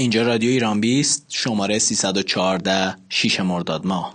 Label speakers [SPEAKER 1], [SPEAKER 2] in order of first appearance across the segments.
[SPEAKER 1] اینجا رادیو ایران بیست شماره 314 شیش مرداد ماه.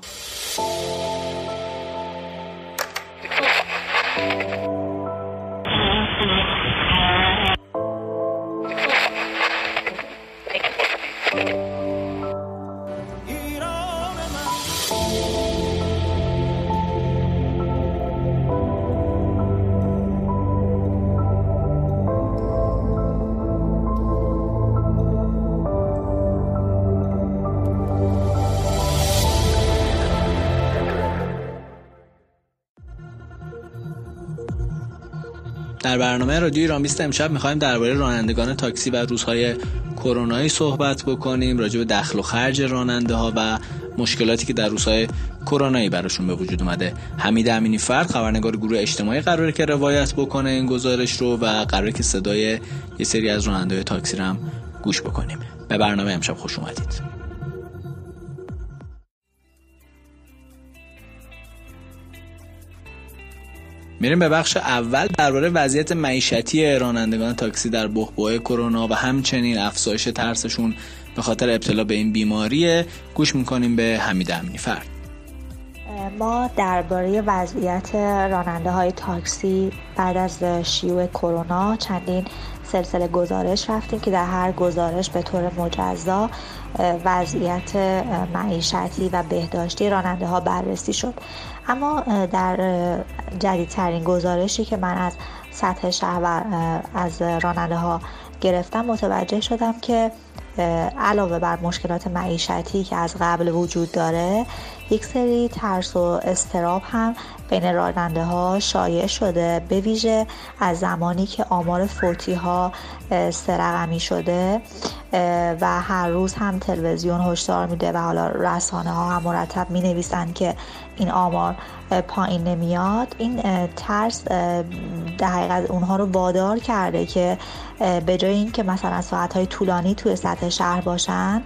[SPEAKER 1] در برنامه رادیو ایران 20 امشب می‌خوایم درباره رانندگان تاکسی و روزهای کرونایی صحبت بکنیم راجع به دخل و خرج راننده ها و مشکلاتی که در روزهای کرونایی براشون به وجود اومده. حمید امینی فرد خبرنگار گروه اجتماعی قراره که روایت بکنه این گزارش رو و قراره که صدای یه سری از راننده تاکسی رو هم گوش بکنیم. به برنامه امشب خوش اومدید. میریم به بخش اول درباره وضعیت معیشتی رانندگان تاکسی در بحبوحه کرونا و همچنین افزایش ترسشون به خاطر ابتلا به این بیماری گوش می‌کنیم به حمید امنی فرد.
[SPEAKER 2] ما درباره وضعیت راننده های تاکسی بعد از شیوع کرونا چندین سلسله گزارش رفتیم که در هر گزارش به طور مجزا وضعیت معیشتی و بهداشتی راننده ها بررسی شد. اما در جدیدترین گزارشی که من از سطح شهر از راننده ها گرفتم متوجه شدم که علاوه بر مشکلات معیشتی که از قبل وجود داره یک سری ترس و استراب هم بین راننده ها شایع شده به ویژه از زمانی که آمار فوتی ها سرقمی شده. و هر روز هم تلویزیون هشدار میده و حالا رسانه ها هم مرتب می نویسن که این آمار پایین نمیاد. این ترس در حقیقت اونها رو وادار کرده که به جای اینکه مثلا ساعت های طولانی توی سطح شهر باشن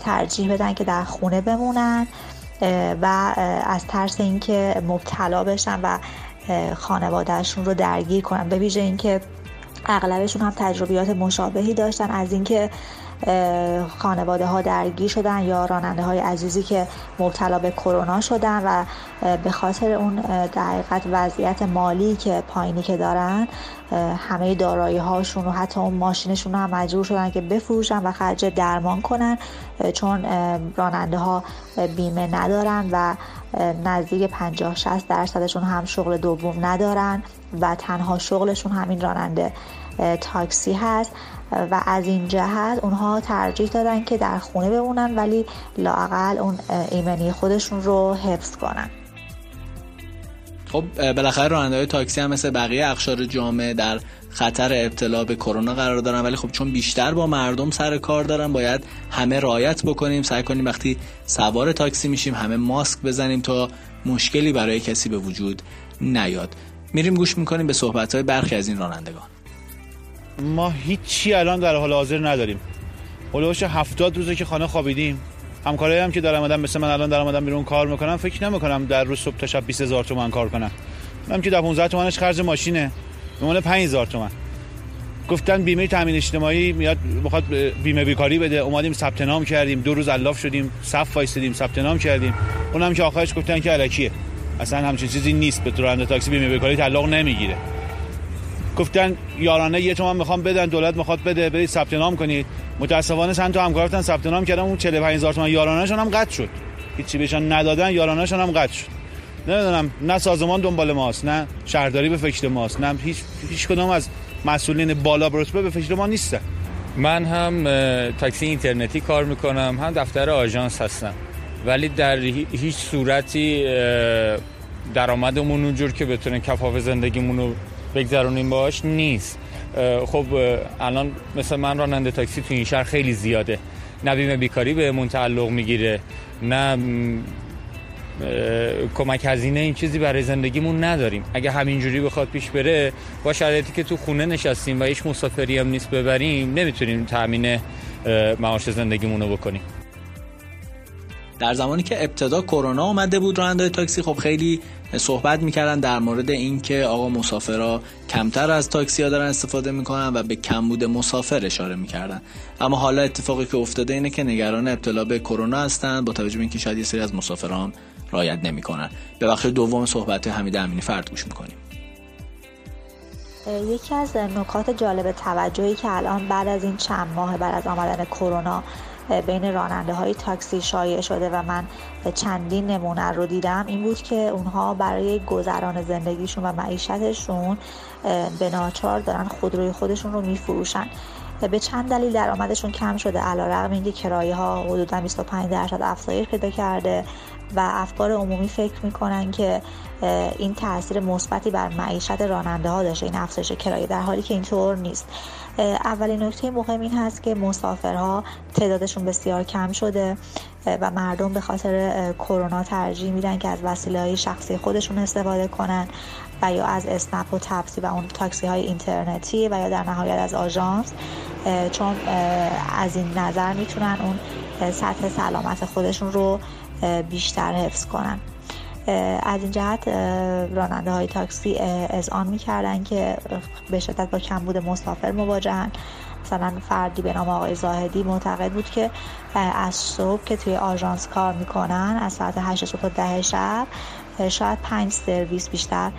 [SPEAKER 2] ترجیح بدن که در خونه بمونن و از ترس اینکه مبتلا بشن و خانوادهشون رو درگیر کنن. به ویژه اینکه اغلبشون هم تجربیات مشابهی داشتن. از اینکه خانواده ها درگیر شدن یا راننده های عزیزی که مبتلا به کرونا شدن و به خاطر اون دقیقت وضعیت مالی که پایینی که دارن همه دارایی هاشون و حتی اون ماشینشون هم مجبور شدن که بفروشن و خرج درمان کنن چون راننده ها بیمه ندارن و نزدیک 50 60 درصدشون هم شغل دوم ندارن و تنها شغلشون همین راننده. تاکسی هست و از این جهت اونها ترجیح دادن که در خونه بمونن ولی لاقل اون ایمنی خودشون رو حفظ کنن.
[SPEAKER 1] خب بالاخره راننده تاکسی هم مثل بقیه اقشار جامعه در خطر ابتلا به کرونا قرار دارن ولی خب چون بیشتر با مردم سر کار دارن باید همه رایت بکنیم. سعی کنیم وقتی سوار تاکسی میشیم همه ماسک بزنیم تا مشکلی برای کسی به وجود نیاد. میریم گوش می‌کنیم به صحبت های برخی از این رانندگان.
[SPEAKER 3] ما هیچی الان در حال حاضر نداریم. هلوش هفتاد روزه که خانه خوابیدیم. همکارایی هم که دارم آدم مثل من الان دارم آدم بیرون کار می‌کنم فکر نمی‌کنم در روز صبح تا شب 20 هزار تومن کار کنم من که در 15 تومنش خرج ماشینه. میمونه 5000 تومن گفتن بیمه تامین اجتماعی میاد بخواد بیمه بیکاری بده. اومدیم ثبت نام کردیم. دو روز الاف شدیم. صف وایسیدیم ثبت نام کردیم. اونم که آخرش گفتن که الکیه اصلا همچین چیزی نیست. به راننده تاکسی بیمه بیکاری تعلق نمی‌گیره. گفتن یارانه یه تومن می‌خوام بدن دولت می‌خواد بده برید ثبت نام کنید. متاسفانه چند تا همکارتون ثبت نام کردن اون 45000 تومن یارانهشون هم قطع شد. هیچی بهشون ندادن یارانهشون هم قطع شد. نمی‌دونم نه سازمان دنبال ماست نه شهرداری به فکر ماست نه هیچ هیچ کدوم از مسئولین بالا رتبه به فکر ما نیستن.
[SPEAKER 4] من هم تاکسی اینترنتی کار می‌کنم هم دفتر آژانس هستم. ولی در هیچ صورتی درآمدمون اونجور که بتونیم کفاف زندگیمون رو بگذرونیم باش نیست. خب الان مثل من راننده تاکسی تو این شهر خیلی زیاده. نه بیمه بیکاری بهمون تعلق می‌گیره نه کمک هزینه این چیزی برای زندگیمون نداریم. اگه همینجوری بخواد پیش بره با شرایطی که تو خونه نشستیم و هیچ مسافری هم نیست ببریم نمی‌تونیم تامین معاش زندگیمون رو بکنیم.
[SPEAKER 1] در زمانی که ابتدا کرونا اومده بود راننده تاکسی خب خیلی صحبت می‌کردن در مورد اینکه آقا مسافرها کمتر از تاکسی ها دارن استفاده می‌کنن و به کمبود مسافر اشاره می‌کردن. اما حالا اتفاقی که افتاده اینه که نگران ابتلا به کرونا هستن با توجه به اینکه شاید یه سری از مسافران رایت نمی‌کنن. به بخش دوم صحبت حمید امینی فرد گوش می‌کنیم.
[SPEAKER 2] یکی از نکات جالب توجهی که الان بعد از این چند ماه بعد از آمدن کرونا بین راننده های تاکسی شایع شده و من چندین نمونه رو دیدم این بود که اونها برای گذران زندگیشون و معیشتشون به ناچار دارن خودروی خودشون رو میفروشن. به چند دلیل درآمدشون کم شده. علیرغم اینکه کرایه ها حدودا 25 درصد افزایش پیدا کرده و افکار عمومی فکر می‌کنن که این تاثیر مثبتی بر معیشت راننده ها داشته. این افزایش کرایه در حالی که اینطور نیست. اولین نکته مهم این هست که مسافرها تعدادشون بسیار کم شده. و مردم به خاطر کرونا ترجیح میدن که از وسیله های شخصی خودشون استفاده کنن و یا از اسنپ و تپسی و اون تاکسی های اینترنتی و یا در نهایت از آژانس چون از این نظر می‌تونن اون سطح سلامت خودشون رو بیشتر حفظ کنن. از این جهت راننده های تاکسی اذعان می‌کردن که به شدت با کمبود مسافر مواجهن. مثلا فردی به نام آقای زاهدی معتقد بود که از صبح که توی آژانس کار می‌کنن از ساعت 8 صبح تا 10 شب شاید پنج سرویس بیشتر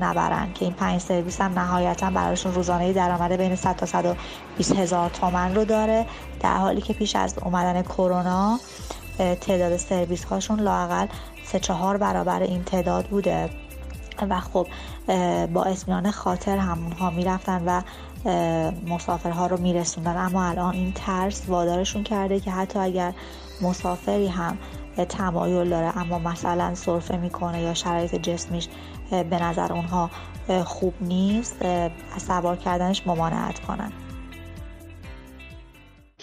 [SPEAKER 2] نبرن. که این پنج سرویس هم نهایتا براشون روزانه درآمد بین 100 تا 120 هزار تومن رو داره. در حالی که پیش از اومدن کرونا تعداد سرویس هاشون لاقل سه چهار برابر این تعداد بوده. و خب با اسمیان خاطر همونها می‌رفتن و مسافرها رو میرسوندن اما الان این ترس وادارشون کرده که حتی اگر مسافری هم تمایل داره اما مثلا سرفه می‌کنه یا شرایط جسمیش به نظر اونها خوب نیست از سوار کردنش ممانعت کنن.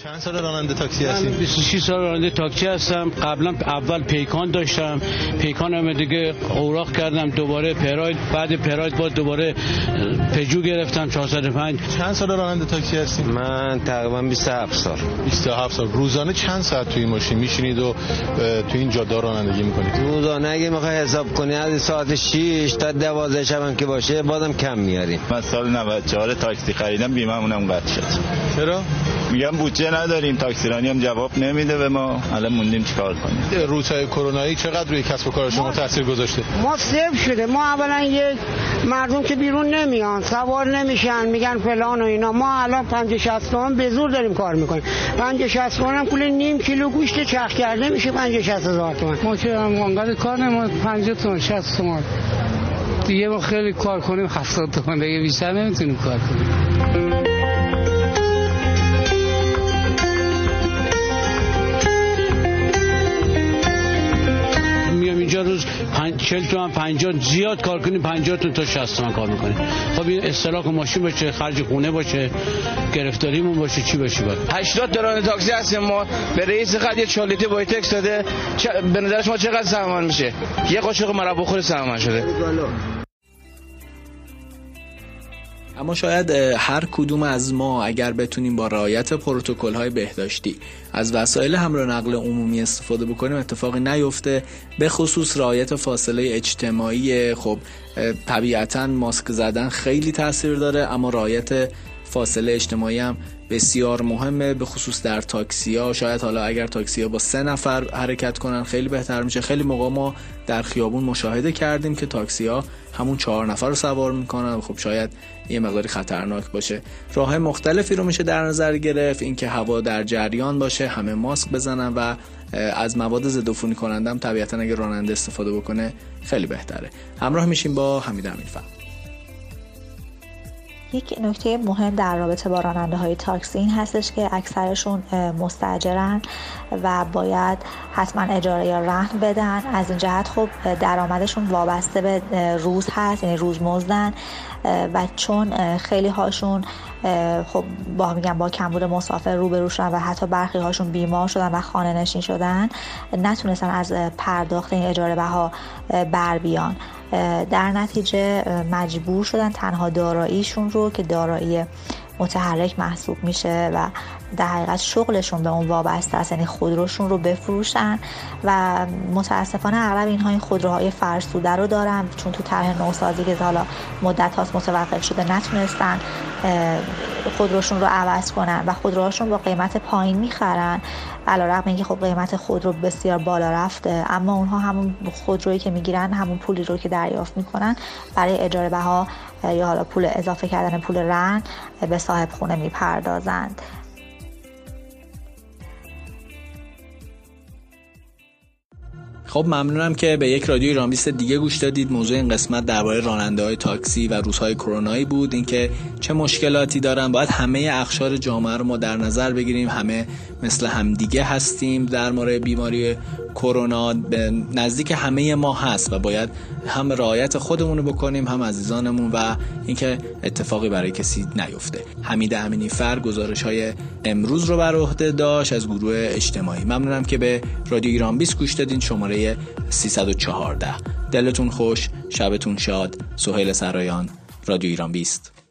[SPEAKER 5] چند سال راننده تاکسی هستی؟
[SPEAKER 6] 26 سال راننده تاکسی هستم. قبلا اول پیکان داشتم. پیکان هم دیگه اوراق کردم. دوباره پراید. بعد پراید با دوباره پجو گرفتم. 405
[SPEAKER 5] چند سال راننده تاکسی هستی؟
[SPEAKER 7] من تقریبا 27 سال.
[SPEAKER 5] 27 سال. روزانه چند ساعت توی ماشین میشینید و توی این جاده رانندگی می‌کنید؟
[SPEAKER 7] روزانه اگه می‌خوای حساب کنی از ساعت 6 تا 12 شب که باشه بازم کم میاریم.
[SPEAKER 8] من سال 94 تاکسی خریدم بیمه‌مونم قطع شد.
[SPEAKER 5] چرا؟
[SPEAKER 8] میگم بودجه نداریم تاکسیرانی هم جواب نمیده به ما. الان موندیم چیکار کنیم.
[SPEAKER 5] روزهای کرونایی چقدر روی کسب و کار شما تاثیر گذاشته؟
[SPEAKER 9] ما صفر شده. ما اولا یک مردم که بیرون نمیان سوار نمیشن میگن فلان و اینا. ما الان 50 60 تومن به زور داریم کار می‌کنیم. 50 60 تومن پول نیم کیلو گوشت چرخ کرده میشه 50 60 هزار تومن.
[SPEAKER 10] ما که انقدر کار ما 50 تومن 60 تومن. دیگه ما خیلی کار کنیم 70 تومن. دیگه بیشتر نمی‌تونیم کار کنیم. 40 تومن 50 زیاد کار کنیم 50 تا 60 تومن کار می‌کنیم. خب این استراک ماشین باشه خرج خونه باشه گرفتاریمون باشه چی باشه باید؟
[SPEAKER 11] 80 دران تاکسی هستیم ما. به رئیس خط یه چالیتی با تکس داده. به نظر شما چقدر سامان میشه؟ یه قاشق مرا بخور سامان شده.
[SPEAKER 1] اما شاید هر کدوم از ما اگر بتونیم با رعایت پروتکل های بهداشتی از وسایل حمل و نقل عمومی استفاده بکنیم اتفاقی نیفته به خصوص رعایت فاصله اجتماعی. خب طبیعتا ماسک زدن خیلی تاثیر داره اما رعایت فاصله اجتماعی هم بسیار مهمه به خصوص در تاکسی ها شاید حالا اگر تاکسی ها با سه نفر حرکت کنن خیلی بهتر میشه. خیلی موقع ما در خیابون مشاهده کردیم که تاکسی ها همون چهار نفر رو سوار می‌کنن خب شاید یه مقداری خطرناک باشه. راه مختلفی رو میشه در نظر گرفت اینکه هوا در جریان باشه همه ماسک بزنن و از مواد ضد عفونی کنندم طبیعتا اگه راننده استفاده بکنه خیلی بهتره. همراه میشیم با حمید امین
[SPEAKER 2] یک نکته مهم در رابطه با راننده های تاکسی این هستش که اکثرشون مستجرن و باید حتما اجاره یا رهن بدن. از این جهت خب درآمدشون وابسته به روز هست یعنی روز مزدن. و چون خیلی هاشون خب با میگم با کمبود مسافر روبرو شدن و حتی برخی هاشون بیمار شدن و خانه نشین شدن نتونستن از پرداخت این اجاره بها بر بیان. در نتیجه مجبور شدن تنها داراییشون رو که دارایی متحرک محسوب میشه و در حقیقت شغلشون به اون وابسته است. یعنی خودروشون رو بفروشن و متاسفانه اغلب اینها این خودروهای فرسوده رو دارن چون تو طرح نوسازی که حالا مدت هاست متوقف شده نتونستن خودروشون رو عوض کنن و خودروهاشون با قیمت پایین می‌خرن. علیرغم اینکه خب قیمت خودرو بسیار بالا رفته اما اونها همون خودرویی که می‌گیرن همون پولی رو که دریافت می‌کنن برای اجاره بها یا حالا پول اضافه کردن پول رن به صاحب خونه می‌پردازند.
[SPEAKER 1] خب ممنونم که به یک رادیو ایرانویست دیگه گوش دادید. موضوع این قسمت درباره راننده های تاکسی و روزهای کرونایی بود. اینکه چه مشکلاتی دارن. باید همه اخشار جامعه رو ما در نظر بگیریم. همه مثل همدیگه هستیم در مورد بیماری کرونا. نزدیک همه ما هست و باید هم رعایت خودمون رو بکنیم هم عزیزانمون و اینکه اتفاقی برای کسی نیفته. حمید امینی فر گزارش های امروز رو بر عهده داشت از گروه اجتماعی. ممنونم که به رادیو ایران 20 گوش دادین. شماره 314 دلتون خوش شبتون شاد. سهیل سرایان رادیو ایران 20